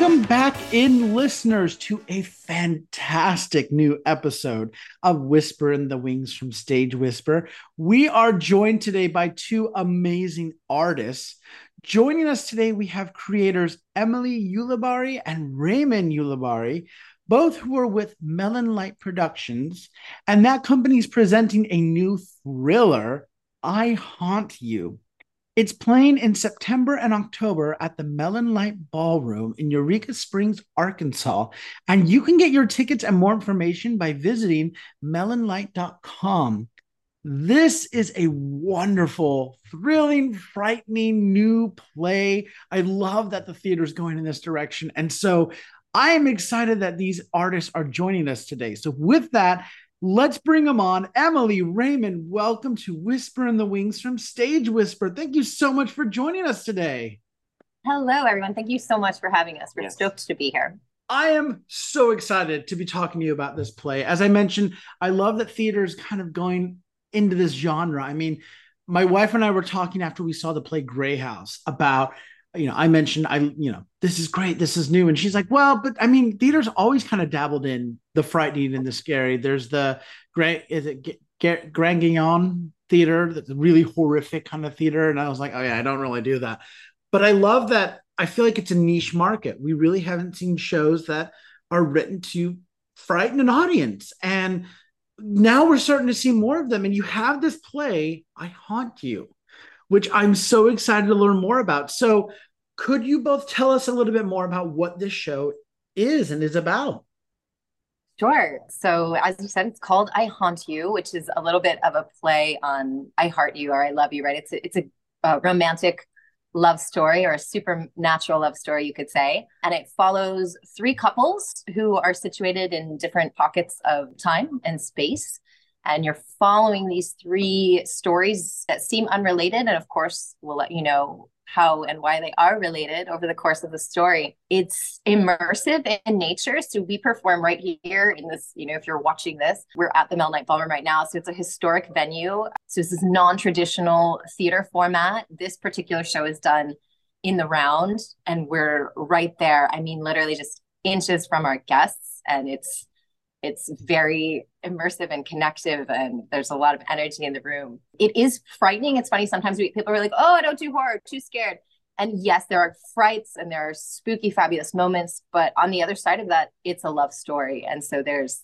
Welcome back in, listeners, to a fantastic new episode of Whisper in the Wings from Stage Whisper. We are joined today by two amazing artists. Joining us today, we have creators Emily Ulibarri and Raymon Ulibarri, both who are with Melon Light Productions. And that company is presenting a new thriller, I Haunt You. It's playing in September and October at the Melon Light Ballroom in Eureka Springs, Arkansas. And you can get your tickets and more information by visiting melonlight.com. This is a wonderful, thrilling, frightening new play. I love that the theater is going in this direction. And so I am excited that these artists are joining us today. So, with that, Let's bring them on. Emily Raymon, welcome to Whisper in the Wings from Stage Whisper. Thank you so much for joining us today. Hello, everyone. Thank you so much for having us. We're yes. stoked to be here. I am so excited to be talking to you about this play. As I mentioned, I love that theater is kind of going into this genre. I mean, my wife and I were talking after we saw the play Grey House about you know, I mentioned I, you know, this is great, this is new, and she's like, well, but I mean, theater's always kind of dabbled in the frightening and the scary. There's the great, is it Grand Guignol theater, that's really horrific kind of theater, and I was like, oh yeah, I don't really do that, but I love that. I feel like it's a niche market. We really haven't seen shows that are written to frighten an audience, and now we're starting to see more of them. And you have this play, I Haunt You which I'm so excited to learn more about. So, could you both tell us a little bit more about what this show is and is about? Sure. So, as you said, it's called I Haunt You, which is a little bit of a play on I Heart You or I Love You, right? It's a, it's a, a romantic love story or a supernatural love story, you could say. And it follows three couples who are situated in different pockets of time and space and you're following these three stories that seem unrelated. And of course, we'll let you know how and why they are related over the course of the story. It's immersive in nature. So we perform right here in this, you know, if you're watching this, we're at the Melon Light Ballroom right now. So it's a historic venue. So this is non-traditional theater format. This particular show is done in the round and we're right there. I mean, literally just inches from our guests. And it's it's very immersive and connective and there's a lot of energy in the room. It is frightening. It's funny sometimes we, people are like oh i don't do horror too scared. And yes there are frights and there are spooky fabulous moments but on the other side of that it's a love story. And so there's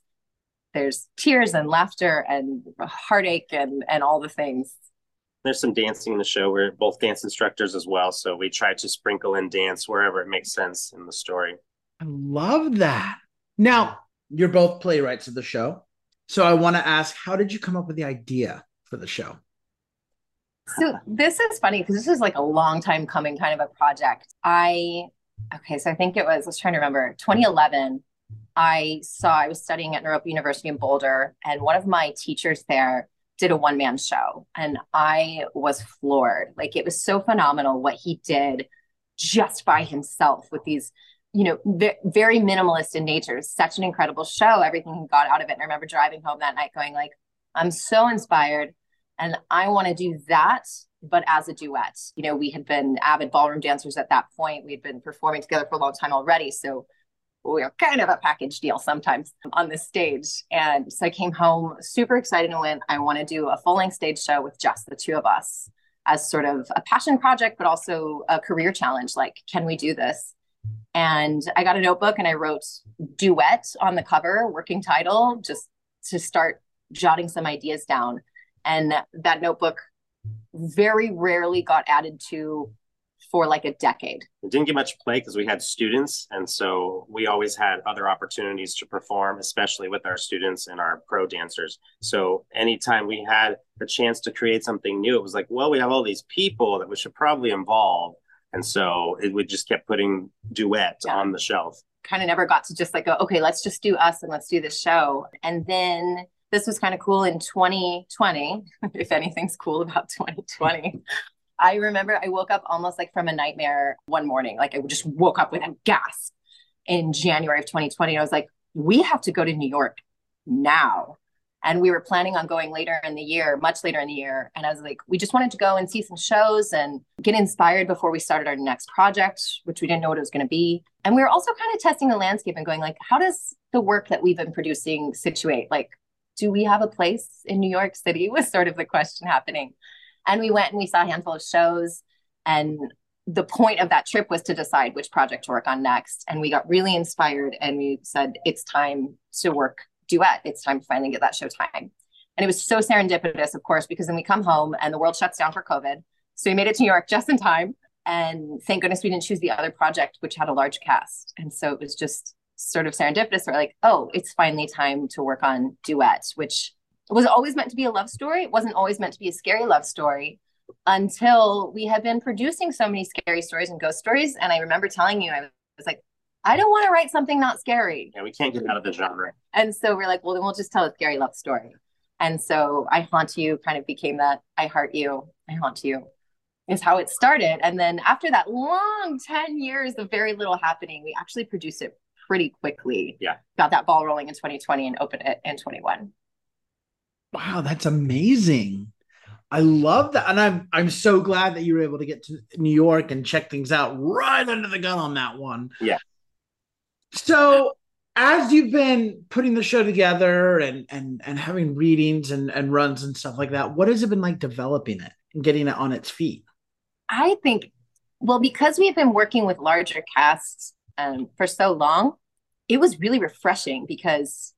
there's tears and laughter and heartache and and all the things. There's some dancing in the show we're both dance instructors as well. So we try to sprinkle in dance wherever it makes sense in the story. I love that. Now you're both playwrights of the show. So I want to ask, how did you come up with the idea for the show? So this is funny because this is like a long time coming kind of a project. I okay, so I think it was I was trying to remember 2011. I saw I was studying at Naropa University in Boulder, and one of my teachers there did a one man show, and I was floored. Like it was so phenomenal what he did just by himself with these you know, very minimalist in nature. Such an incredible show. Everything got out of it. And I remember driving home that night going like, I'm so inspired and I want to do that, but as a duet. You know, we had been avid ballroom dancers at that point. We had been performing together for a long time already. So we were kind of a package deal sometimes on the stage. And so I came home super excited and went, I want to do a full length stage show with just the two of us as sort of a passion project, but also a career challenge. Like, can we do this? And I got a notebook and I wrote duet on the cover, working title, just to start jotting some ideas down. And that notebook very rarely got added to for like a decade. It didn't get much play because we had students. And so we always had other opportunities to perform, especially with our students and our pro dancers. So anytime we had a chance to create something new, it was like, well, we have all these people that we should probably involve. And so it would just kept putting duet yeah. on the shelf. Kind of never got to just like go, okay, let's just do us and let's do this show. And then this was kind of cool in 2020, if anything's cool about 2020. I remember I woke up almost like from a nightmare one morning. Like I just woke up with a gasp in January of 2020. And I was like, we have to go to New York now And we were planning on going later in the year, much later in the year. And I was like, we just wanted to go and see some shows and get inspired before we started our next project, which we didn't know what it was going to be. And we were also kind of testing the landscape and going like, how does the work that we've been producing situate? Like, do we have a place in New York City? Was sort of the question happening. And we went and we saw a handful of shows. And the point of that trip was to decide which project to work on next. And we got really inspired and we said, it's time to work duet. It's time to finally get that show time. And it was so serendipitous, of course, because then we come home and the world shuts down for COVID. So we made it to New York just in time. And thank goodness we didn't choose the other project, which had a large cast. And so it was just sort of serendipitous. We're like, oh, it's finally time to work on duet, which was always meant to be a love story. It wasn't always meant to be a scary love story until we had been producing so many scary stories and ghost stories. And I remember telling you, I was like, I don't want to write something not scary. Yeah, we can't get out of the genre. And so we're like, well, then we'll just tell a scary love story. And so I Haunt You kind of became that I Heart You, I Haunt You is how it started. And then after that long 10 years of very little happening, we actually produced it pretty quickly. Yeah. Got that ball rolling in 2020 and opened it in 21. Wow, that's amazing. I love that. And I'm I'm so glad that you were able to get to New York and check things out right under the gun on that one. Yeah. So as you've been putting the show together and and and having readings and, and runs and stuff like that, what has it been like developing it and getting it on its feet? I think well, because we've been working with larger casts um, for so long, it was really refreshing because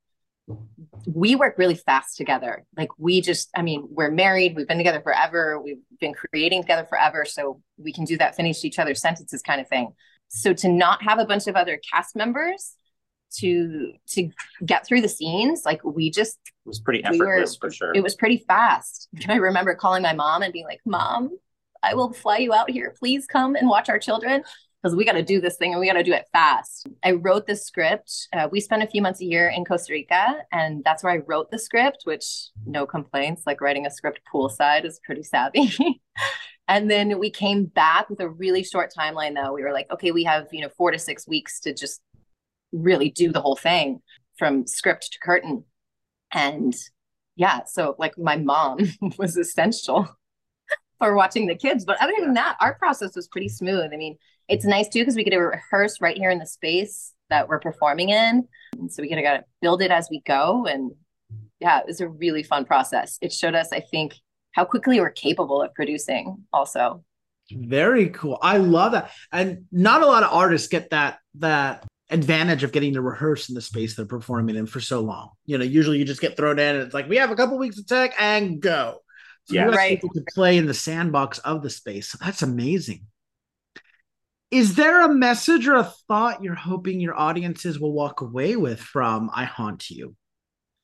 we work really fast together. Like we just, I mean, we're married, we've been together forever, we've been creating together forever. So we can do that, finish each other's sentences kind of thing. So to not have a bunch of other cast members to to get through the scenes, like we just it was pretty effortless we were, for sure. It was pretty fast. I remember calling my mom and being like, Mom, I will fly you out here. Please come and watch our children because we got to do this thing and we got to do it fast. I wrote the script. Uh, we spent a few months a year in Costa Rica, and that's where I wrote the script, which no complaints. Like writing a script poolside is pretty savvy. and then we came back with a really short timeline, though. We were like, okay, we have, you know, four to six weeks to just really do the whole thing from script to curtain. And yeah, so like my mom was essential for watching the kids. But other than that, our process was pretty smooth. I mean, it's nice too because we get to rehearse right here in the space that we're performing in. And so we gotta build it as we go. And yeah, it was a really fun process. It showed us, I think, how quickly we're capable of producing also. Very cool. I love that. And not a lot of artists get that that advantage of getting to rehearse in the space they're performing in for so long. You know, usually you just get thrown in and it's like we have a couple weeks of tech and go. So yeah, right. People to play in the sandbox of the space. So that's amazing. Is there a message or a thought you're hoping your audiences will walk away with from I Haunt You?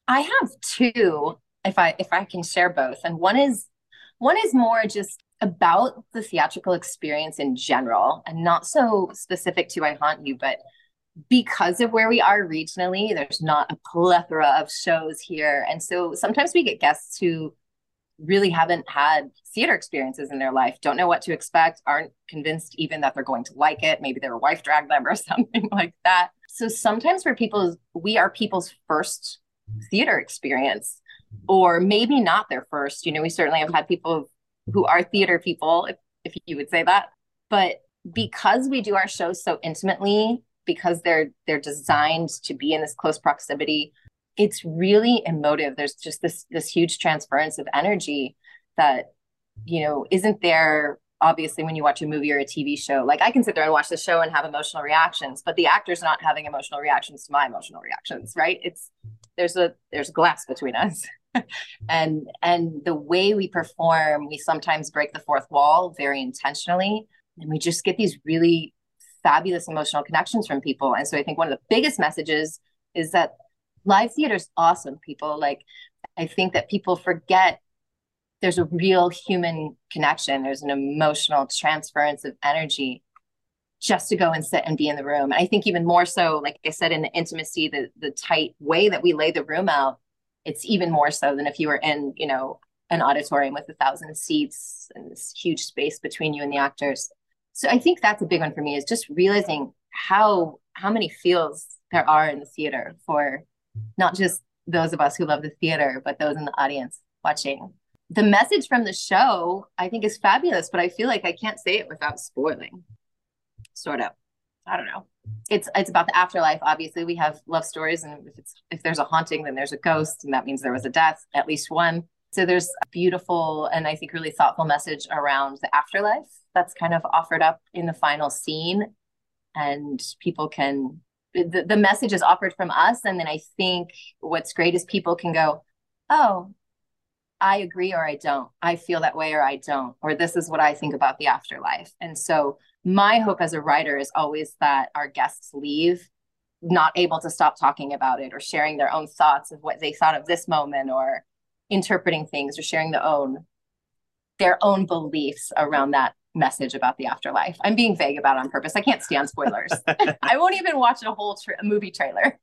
I have two, if I if I can share both. And one is one is more just about the theatrical experience in general and not so specific to I Haunt You, but because of where we are regionally, there's not a plethora of shows here. And so sometimes we get guests who really haven't had theater experiences in their life, don't know what to expect, aren't convinced even that they're going to like it. Maybe their wife dragged them or something like that. So sometimes for people, we are people's first theater experience, or maybe not their first. You know, we certainly have had people who are theater people, if, if you would say that. But because we do our shows so intimately, because they're they're designed to be in this close proximity it's really emotive there's just this this huge transference of energy that you know isn't there obviously when you watch a movie or a tv show like i can sit there and watch the show and have emotional reactions but the actor's not having emotional reactions to my emotional reactions right it's there's a there's glass between us and and the way we perform we sometimes break the fourth wall very intentionally and we just get these really fabulous emotional connections from people. And so i think one of the biggest messages is that live theater is awesome people. Like i think that people forget there's a real human connection. There's an emotional transference of energy just to go and sit and be in the room. And i think even more so like i said in the intimacy the the tight way that we lay the room out it's even more so than if you were in you know an auditorium with a thousand seats and this huge space between you and the actors so i think that's a big one for me is just realizing how how many feels there are in the theater for not just those of us who love the theater, but those in the audience watching. The message from the show, I think, is fabulous, but I feel like I can't say it without spoiling. Sort of. I don't know. It's it's about the afterlife. Obviously, we have love stories, and if it's if there's a haunting, then there's a ghost, and that means there was a death, at least one. So there's a beautiful and I think really thoughtful message around the afterlife that's kind of offered up in the final scene, and people can the, the message is offered from us, and then I think what's great is people can go, oh, I agree or I don't. I feel that way or I don't. Or this is what I think about the afterlife. And so my hope as a writer is always that our guests leave not able to stop talking about it or sharing their own thoughts of what they thought of this moment or interpreting things or sharing their own their own beliefs around that message about the afterlife. I'm being vague about it on purpose. I can't stand spoilers. I won't even watch a whole tra- movie trailer.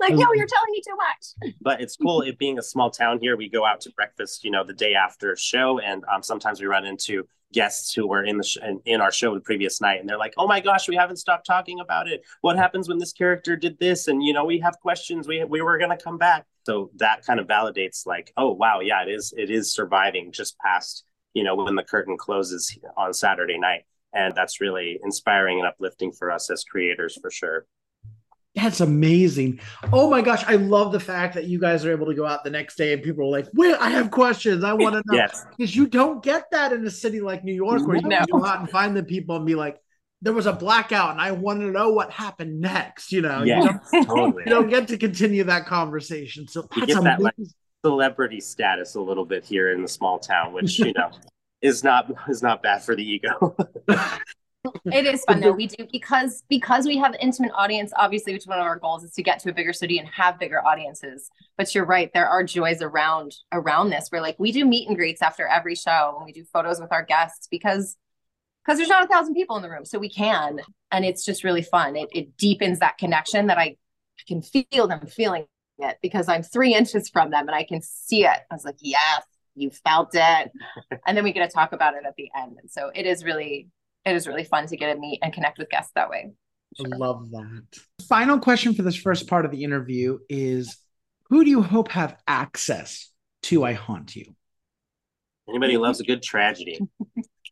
Like, no, you're telling me too much. But it's cool. it being a small town here, we go out to breakfast, you know, the day after show, and um, sometimes we run into guests who were in the sh- in our show the previous night, and they're like, "Oh my gosh, we haven't stopped talking about it. What happens when this character did this?" And you know, we have questions. We we were gonna come back. So that kind of validates, like, oh wow, yeah, it is it is surviving just past you know when the curtain closes on Saturday night, and that's really inspiring and uplifting for us as creators for sure. That's amazing. Oh my gosh, I love the fact that you guys are able to go out the next day and people are like, "Wait, I have questions. I want to know." yes, because you don't get that in a city like New York where you No. can go out and find the people and be like, "There was a blackout and I want to know what happened next." You know, you, don't, totally. you don't get to continue that conversation. So You that's get that, like. Celebrity status a little bit here in the small town, which you know is not is not bad for the ego. it is fun though. We do because because we have intimate audience, obviously, which one of our goals is to get to a bigger city and have bigger audiences. But you're right, there are joys around around this where like we do meet and greets after every show and we do photos with our guests because because there's not a thousand people in the room. So we can. And it's just really fun. It it deepens that connection that I, I can feel them feeling it because I'm three inches from them and I can see it. I was like, yes, you felt it. and then we get to talk about it at the end. And so it is really it is really fun to get to meet and connect with guests that way. I love that. Final question for this first part of the interview is who do you hope have access to I Haunt You? Anybody who loves a good tragedy.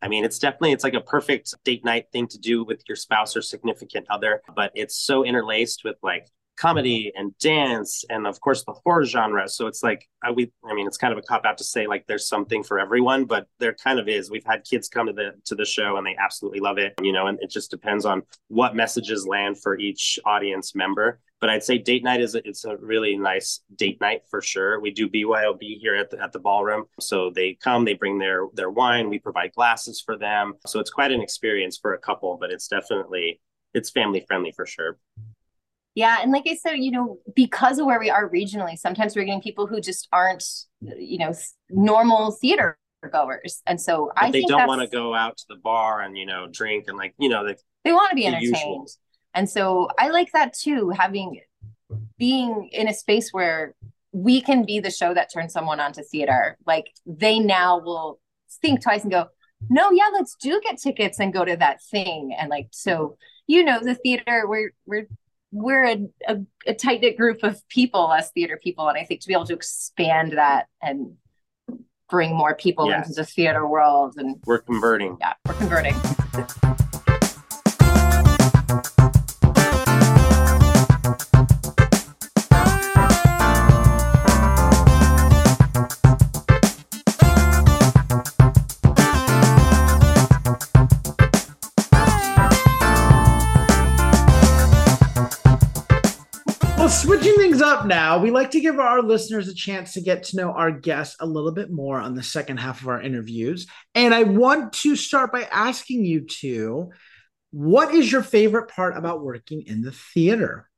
I mean, it's definitely it's like a perfect date night thing to do with your spouse or significant other, but it's so interlaced with like comedy and dance and of course the horror genre. So it's like I, we I mean, it's kind of a cop out to say like there's something for everyone, but there kind of is. We've had kids come to the to the show and they absolutely love it, you know, and it just depends on what messages land for each audience member. But I'd say date night is a, it's a really nice date night for sure. We do BYOB here at the at the ballroom, so they come, they bring their their wine, we provide glasses for them, so it's quite an experience for a couple. But it's definitely it's family friendly for sure. Yeah, and like I said, you know, because of where we are regionally, sometimes we're getting people who just aren't, you know, normal theater goers, and so But I they don't want to go out to the bar and you know drink and like you know the, they want to be entertained. usuals. And so I like that too, having being in a space where we can be the show that turns someone onto theater. Like they now will think twice and go, no, yeah, let's do get tickets and go to that thing. And like, so, you know, the theater, we're, we're, we're a, a, a tight knit group of people as theater people. And I think to be able to expand that and bring more people Yes. into the theater world and We're converting. yeah, we're converting. Up now, we like to give our listeners a chance to get to know our guests a little bit more on the second half of our interviews. And I want to start by asking you two what is your favorite part about working in the theater?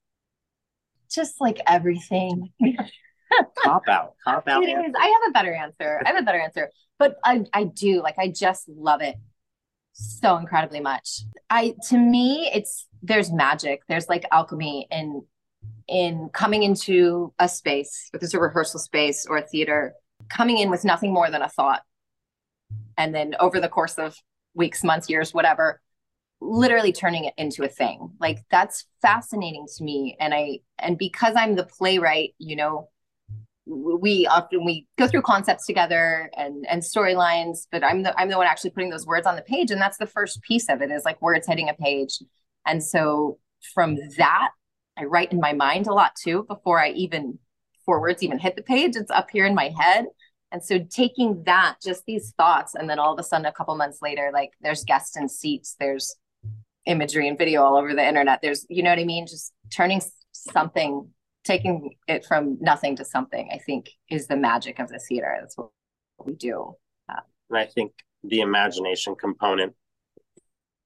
Just like everything. Cop out. Cop out. It is. I have a better answer. I have a better answer. But I, I do like I just love it so incredibly much. I to me it's there's magic. There's like alchemy in in coming into a space, if it's a rehearsal space or a theater, coming in with nothing more than a thought. And then over the course of weeks, months, years, whatever, literally turning it into a thing. Like that's fascinating to me. And I and because I'm the playwright, you know, we often we go through concepts together and and storylines but i'm the i'm the one actually putting those words on the page and that's the first piece of it is like words hitting a page and so from that i write in my mind a lot too before i even before words even hit the page it's up here in my head and so taking that just these thoughts and then all of a sudden a couple months later like there's guests in seats there's imagery and video all over the internet there's you know what i mean just turning something taking it from nothing to something, I think, is the magic of the theater. That's what we do. Uh, and I think the imagination component,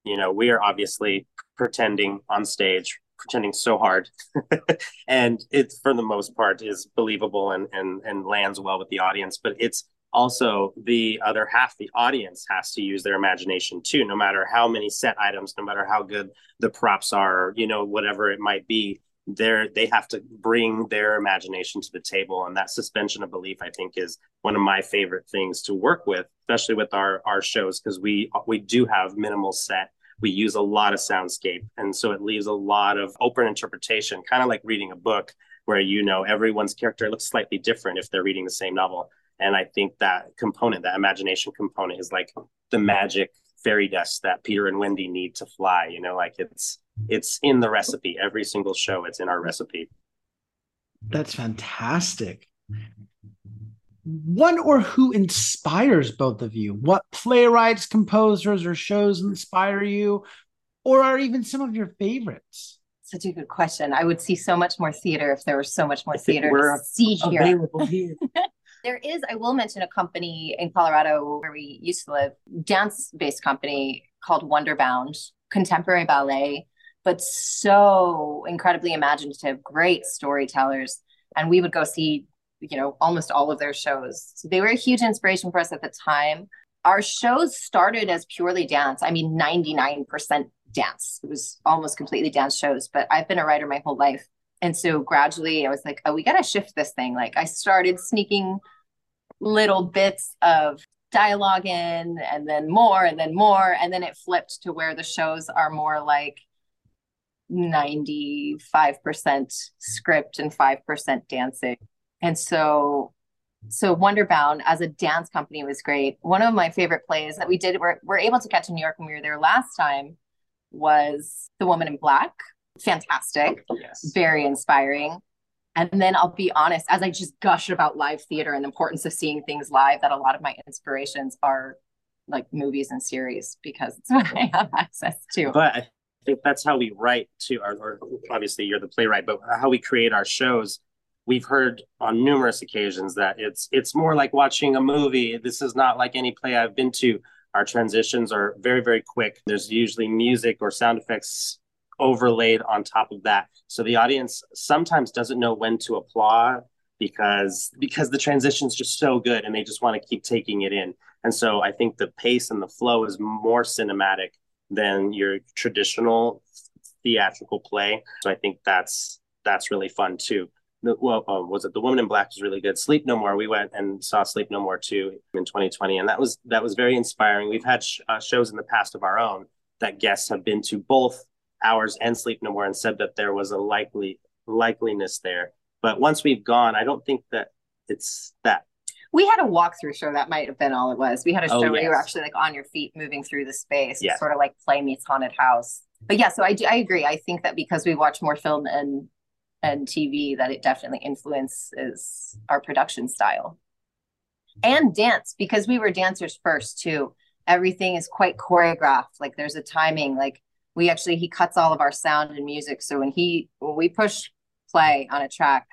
you know, we are obviously pretending on stage, pretending so hard, and it's for the most part is believable and and and lands well with the audience. But it's also the other half the audience has to use their imagination too no matter how many set items no matter how good the props are you know whatever it might be they're they have to bring their imagination to the table and that suspension of belief i think is one of my favorite things to work with especially with our our shows because we we do have minimal set we use a lot of soundscape. And so it leaves a lot of open interpretation kind of like reading a book where you know everyone's character looks slightly different if they're reading the same novel. And i think that component that imagination component is like the magic fairy dust that peter and wendy need to fly you know like it's it's in the recipe. Every single show it's in our recipe. That's fantastic what or who inspires both of you? What playwrights composers or shows inspire you? Or are even some of your favorites? Such a good question. I would see so much more theater if there was so much more theater to see here, here. there is i will mention a company in colorado where we used to live dance based company called wonderbound contemporary ballet but so incredibly imaginative, great storytellers. And we would go see, you know, almost all of their shows. So they were a huge inspiration for us at the time. Our shows started as purely dance. I mean, 99% dance. It was almost completely dance shows, but I've been a writer my whole life. And so gradually I was like, oh, we got to shift this thing. Like I started sneaking little bits of dialogue in and then more and then more. And then it flipped to where the shows are more like 95% script and 5% dancing. And so so Wonderbound as a dance company was great. One of my favorite plays that we did we're, we're able to catch in New York when we were there last time was The Woman in Black. Fantastic. Yes. Very inspiring. And then I'll be honest, as I just gush about live theater and the importance of seeing things live, that a lot of my inspirations are like movies and series because it's what I have access to. But I think that's how we write to our, or obviously you're the playwright, but how we create our shows. We've heard on numerous occasions that it's it's more like watching a movie. This is not like any play I've been to. Our transitions are very very quick. There's usually music or sound effects overlaid on top of that, so the audience sometimes doesn't know when to applaud because because the transition's just so good and they just want to keep taking it in. And so I think the pace and the flow is more cinematic than your traditional theatrical play. So I think that's that's really fun too. Well, uh, was it the Woman in Black was really good. Sleep No More. We went and saw Sleep No More too in 2020, and that was that was very inspiring. We've had sh- uh, shows in the past of our own that guests have been to both ours and Sleep No More and said that there was a likely likeliness there. But once we've gone, I don't think that it's that we had a walkthrough show that might have been all it was. We had a oh, show oh, yes. where you were actually like on your feet moving through the space, yeah. sort of like play meets haunted house. But yeah, so I do, I agree. I think that because we watch more film and and TV, that it definitely influences our production style and dance because we were dancers first too. Everything is quite choreographed. Like there's a timing. Like we actually he cuts all of our sound and music. So when he when we push play on a track,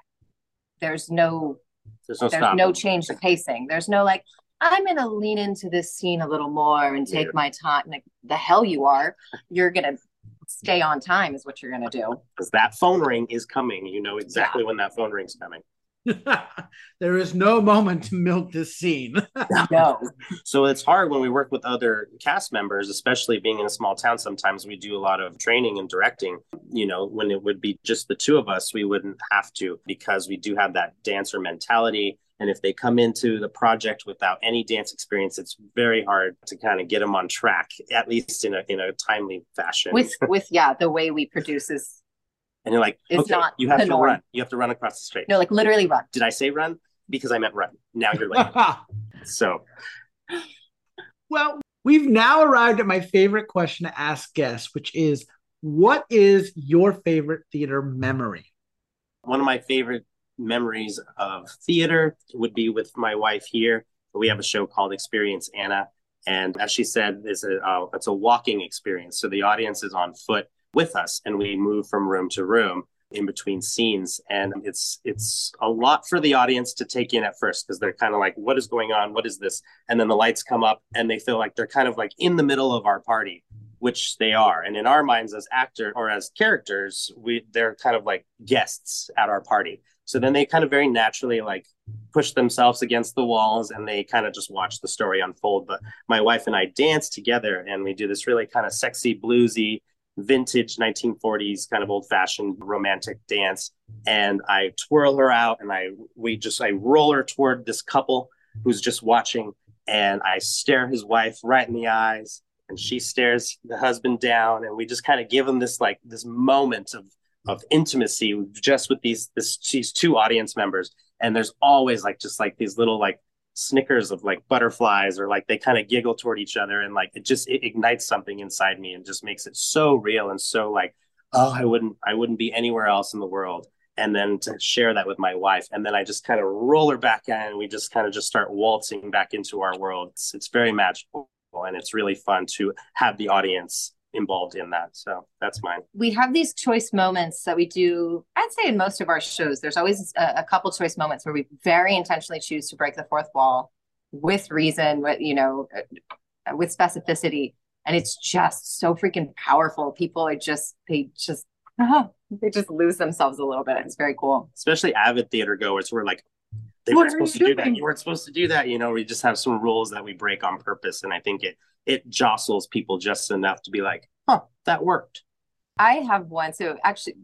there's no there's no, There's no change to pacing. There's no like, I'm gonna lean into this scene a little more and take yeah. my time. Like the hell you are. You're gonna stay on time is what you're gonna do. Because that phone ring is coming. You know exactly yeah. when that phone ring's coming. there is no moment to milk this scene. no. So it's hard when we work with other cast members, especially being in a small town. Sometimes we do a lot of training and directing. You know, when it would be just the two of us, we wouldn't have to because we do have that dancer mentality. And if they come into the project without any dance experience, it's very hard to kind of get them on track, at least in a in a timely fashion. With with yeah, the way we produce is and you're like, it's okay, not you have to norm. run. You have to run across the street. No, like literally run. Did I say run? because I meant run. Now you're late. so, well, we've now arrived at my favorite question to ask guests, which is what is your favorite theater memory? One of my favorite memories of theater would be with my wife here. We have a show called Experience Anna. And as she said, it's a, uh, it's a walking experience. So the audience is on foot with us and we move from room to room in between scenes and it's it's a lot for the audience to take in at first because they're kind of like what is going on what is this and then the lights come up and they feel like they're kind of like in the middle of our party which they are and in our minds as actor or as characters we they're kind of like guests at our party so then they kind of very naturally like push themselves against the walls and they kind of just watch the story unfold. But my wife and i dance together and we do this really kind of sexy bluesy vintage 1940s kind of old fashioned romantic dance. And i twirl her out and i we just i roll her toward this couple who's just watching and i stare his wife right in the eyes and she stares the husband down and we just kind of give him this like this moment of of intimacy just with these this these two audience members. And there's always like just like these little like snickers of like butterflies or like they kind of giggle toward each other. And like it just it ignites something inside me and just makes it so real and so like oh i wouldn't i wouldn't be anywhere else in the world. And then to share that with my wife. And then i just kind of roll her back in and we just kind of just start waltzing back into our world. It's, it's very magical and it's really fun to have the audience involved in that. So that's mine. We have these choice moments that we do, I'd say in most of our shows, there's always a, a, couple choice moments where we very intentionally choose to break the fourth wall with reason, with, you know, uh, with specificity. And it's just so freaking powerful. People are just, they just, they just lose themselves a little bit. It's very cool. Especially avid theater goers who are like, they what weren't supposed to do that. You weren't supposed to do that. You know, we just have some rules that we break on purpose. And I think it it jostles people just enough to be like, huh, that worked. I have one. So actually,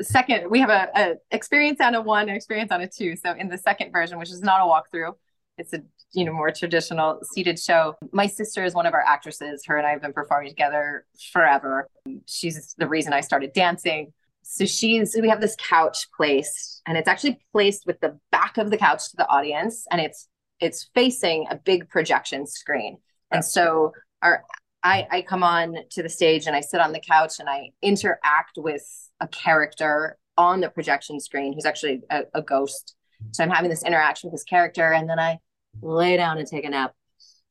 second, we have a, a experience on a one, experience on a two. So in the second version, which is not a walkthrough, it's a you know more traditional seated show. My sister is one of our actresses. Her and I have been performing together forever. She's the reason I started dancing. So she's we have this couch placed, and it's actually placed with the back of the couch to the audience, and it's it's facing a big projection screen. And so our I, I come on to the stage and I sit on the couch and I interact with a character on the projection screen who's actually a, a ghost. So I'm having this interaction with this character and then I lay down and take a nap.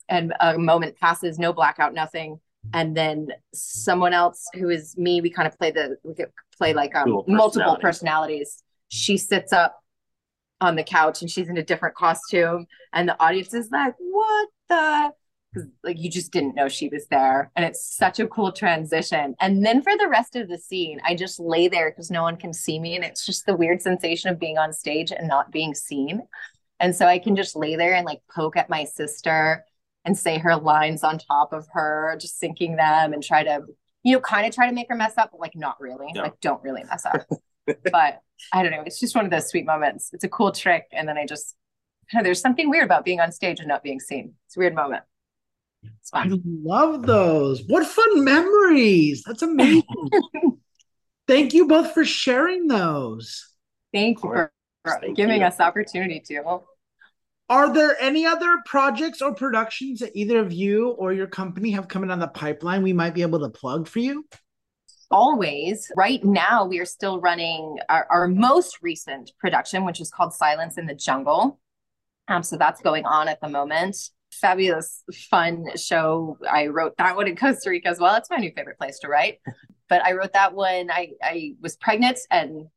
And a moment passes, no blackout, nothing. And then someone else who is me, we kind of play the we play like um, multiple personalities. She sits up on the couch and she's in a different costume, and the audience is like, "What the?" because like you just didn't know she was there and it's such a cool transition and then for the rest of the scene i just lay there because no one can see me and it's just the weird sensation of being on stage and not being seen and so i can just lay there and like poke at my sister and say her lines on top of her just syncing them and try to you know kind of try to make her mess up but like not really no. like don't really mess up but i don't know it's just one of those sweet moments it's a cool trick and then i just there's something weird about being on stage and not being seen it's a weird moment I love those. What fun memories. That's amazing. Thank you both for sharing those. Thank you for, for Thank giving you. us the opportunity to. Are there any other projects or productions that either of you or your company have coming on the pipeline we might be able to plug for you? Always. Right now, we are still running our, our most recent production, which is called Silence in the Jungle. Um, so that's going on at the moment fabulous, fun show. I wrote that one in Costa Rica as well. It's my new favorite place to write. But I wrote that one. I, I was pregnant and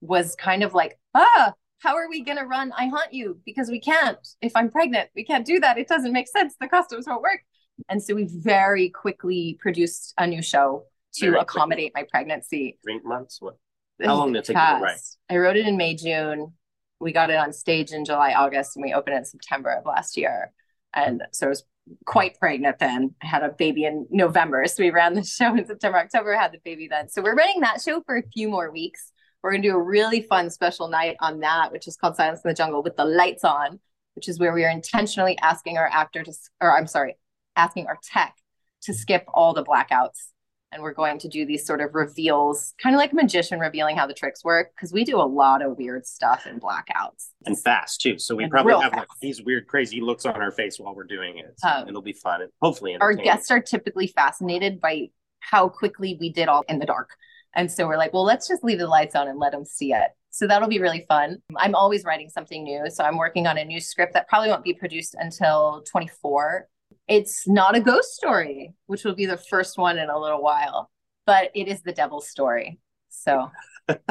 was kind of like, ah, how are we going to run I Haunt You? Because we can't. If I'm pregnant, we can't do that. It doesn't make sense. The costumes won't work. And so we very quickly produced a new show to very accommodate quickly. my pregnancy. Three months? What? How long did it take you to write? I wrote it in May, June. We got it on stage in July, August, and we opened it in September of last year. And so I was quite pregnant then. I had a baby in November. So we ran the show in September, October, had the baby then. So we're running that show for a few more weeks. We're going to do a really fun special night on that, which is called Silence in the Jungle with the lights on, which is where we are intentionally asking our actor to, or I'm sorry, asking our tech to skip all the blackouts and we're going to do these sort of reveals, kind of like a magician revealing how the tricks work, because we do a lot of weird stuff in blackouts. And fast too. So we And probably have like these weird, crazy looks on our face while we're doing it. So Um, it'll be fun and hopefully Our guests are typically fascinated by how quickly we did all in the dark. And so we're like, well, let's just leave the lights on and let them see it. So that'll be really fun. I'm always writing something new. So I'm working on a new script that probably won't be produced until 24. It's not a ghost story, which will be the first one in a little while, but it is the devil's story. So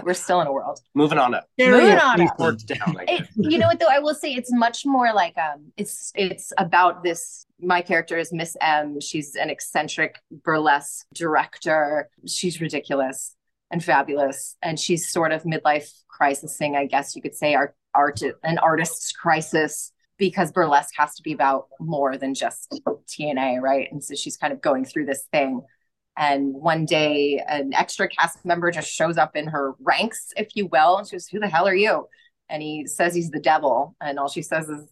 we're still in a world. Moving on up. Moving on up. Worked down. I It, you know what though? I will say it's much more like um it's it's about this my character is Miss M. She's an eccentric burlesque director. She's ridiculous and fabulous. And she's sort of midlife crisising, I guess you could say, art art an artist's crisis because burlesque has to be about more than just TNA, right? And so she's kind of going through this thing. And one day, an extra cast member just shows up in her ranks, if you will. And she goes, Who the hell are you? And he says he's the devil. And all she says is,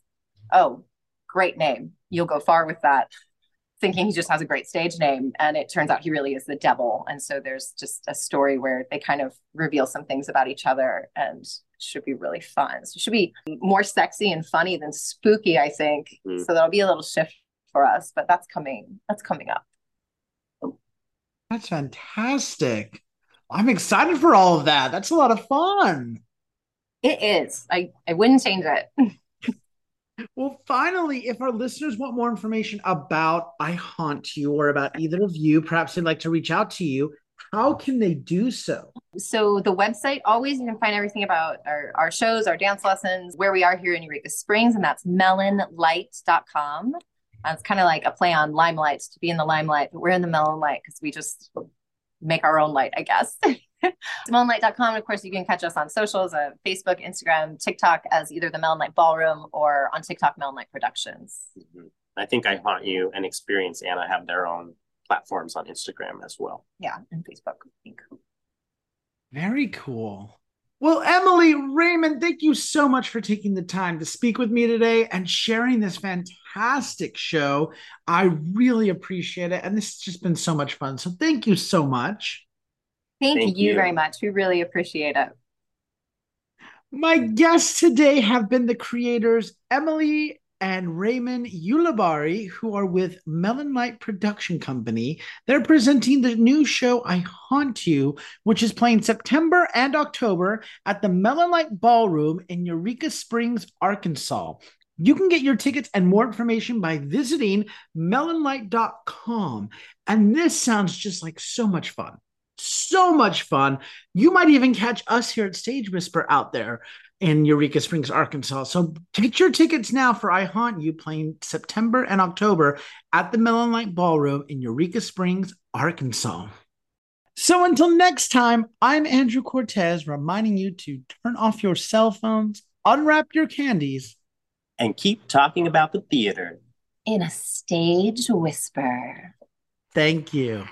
Oh, great name. You'll go far with that. Thinking he just has a great stage name. And it turns out he really is the devil. And so there's just a story where they kind of reveal some things about each other and should be really fun. So it should be more sexy and funny than spooky, I think. Mm. So that'll be a little shift for us, but that's coming. That's coming up. That's fantastic. I'm excited for all of that. That's a lot of fun. It is. I, I wouldn't change it. Well, finally, if our listeners want more information about I Haunt You or about either of you, perhaps they'd like to reach out to you, how can they do so? So the website, always you can find everything about our, our shows, our dance lessons, where we are here in Eureka Springs, and that's melonlight.com. Uh, it's kind of like a play on limelight to be in the limelight, but we're in the melon light because we just make our own light, I guess. It's melonlight.com. Of course, you can catch us on socials, uh, Facebook, Instagram, TikTok as either the Melon Light Ballroom or on TikTok, Melon Light Productions. Mhm. I think I Haunt You and Experience Anna have their own platforms on Instagram as well. Yeah, and Facebook. I think. Very cool. Well, Emily Raymon, thank you so much for taking the time to speak with me today and sharing this fantastic show. I really appreciate it. And this has just been so much fun. So thank you so much. Thank, Thank you you. very much. We really appreciate it. My guests today have been the creators Emily and Raymon Ulibarri, who are with Melon Light Production Company. They're presenting the new show I Haunt You, which is playing September and October at the Melon Light Ballroom in Eureka Springs, Arkansas. You can get your tickets and more information by visiting melonlight.com. And this sounds just like so much fun. So much fun. You might even catch us here at Stage Whisper out there in Eureka Springs, Arkansas. So get your tickets now for I Haunt You playing September and October at the Melon Light Ballroom in Eureka Springs, Arkansas. So until next time, I'm Andrew Cortez reminding you to turn off your cell phones, unwrap your candies. And keep talking about the theater. In a stage whisper. Thank you.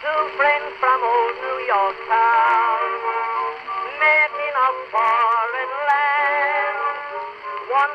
Two friends from old New York town met in a foreign land. One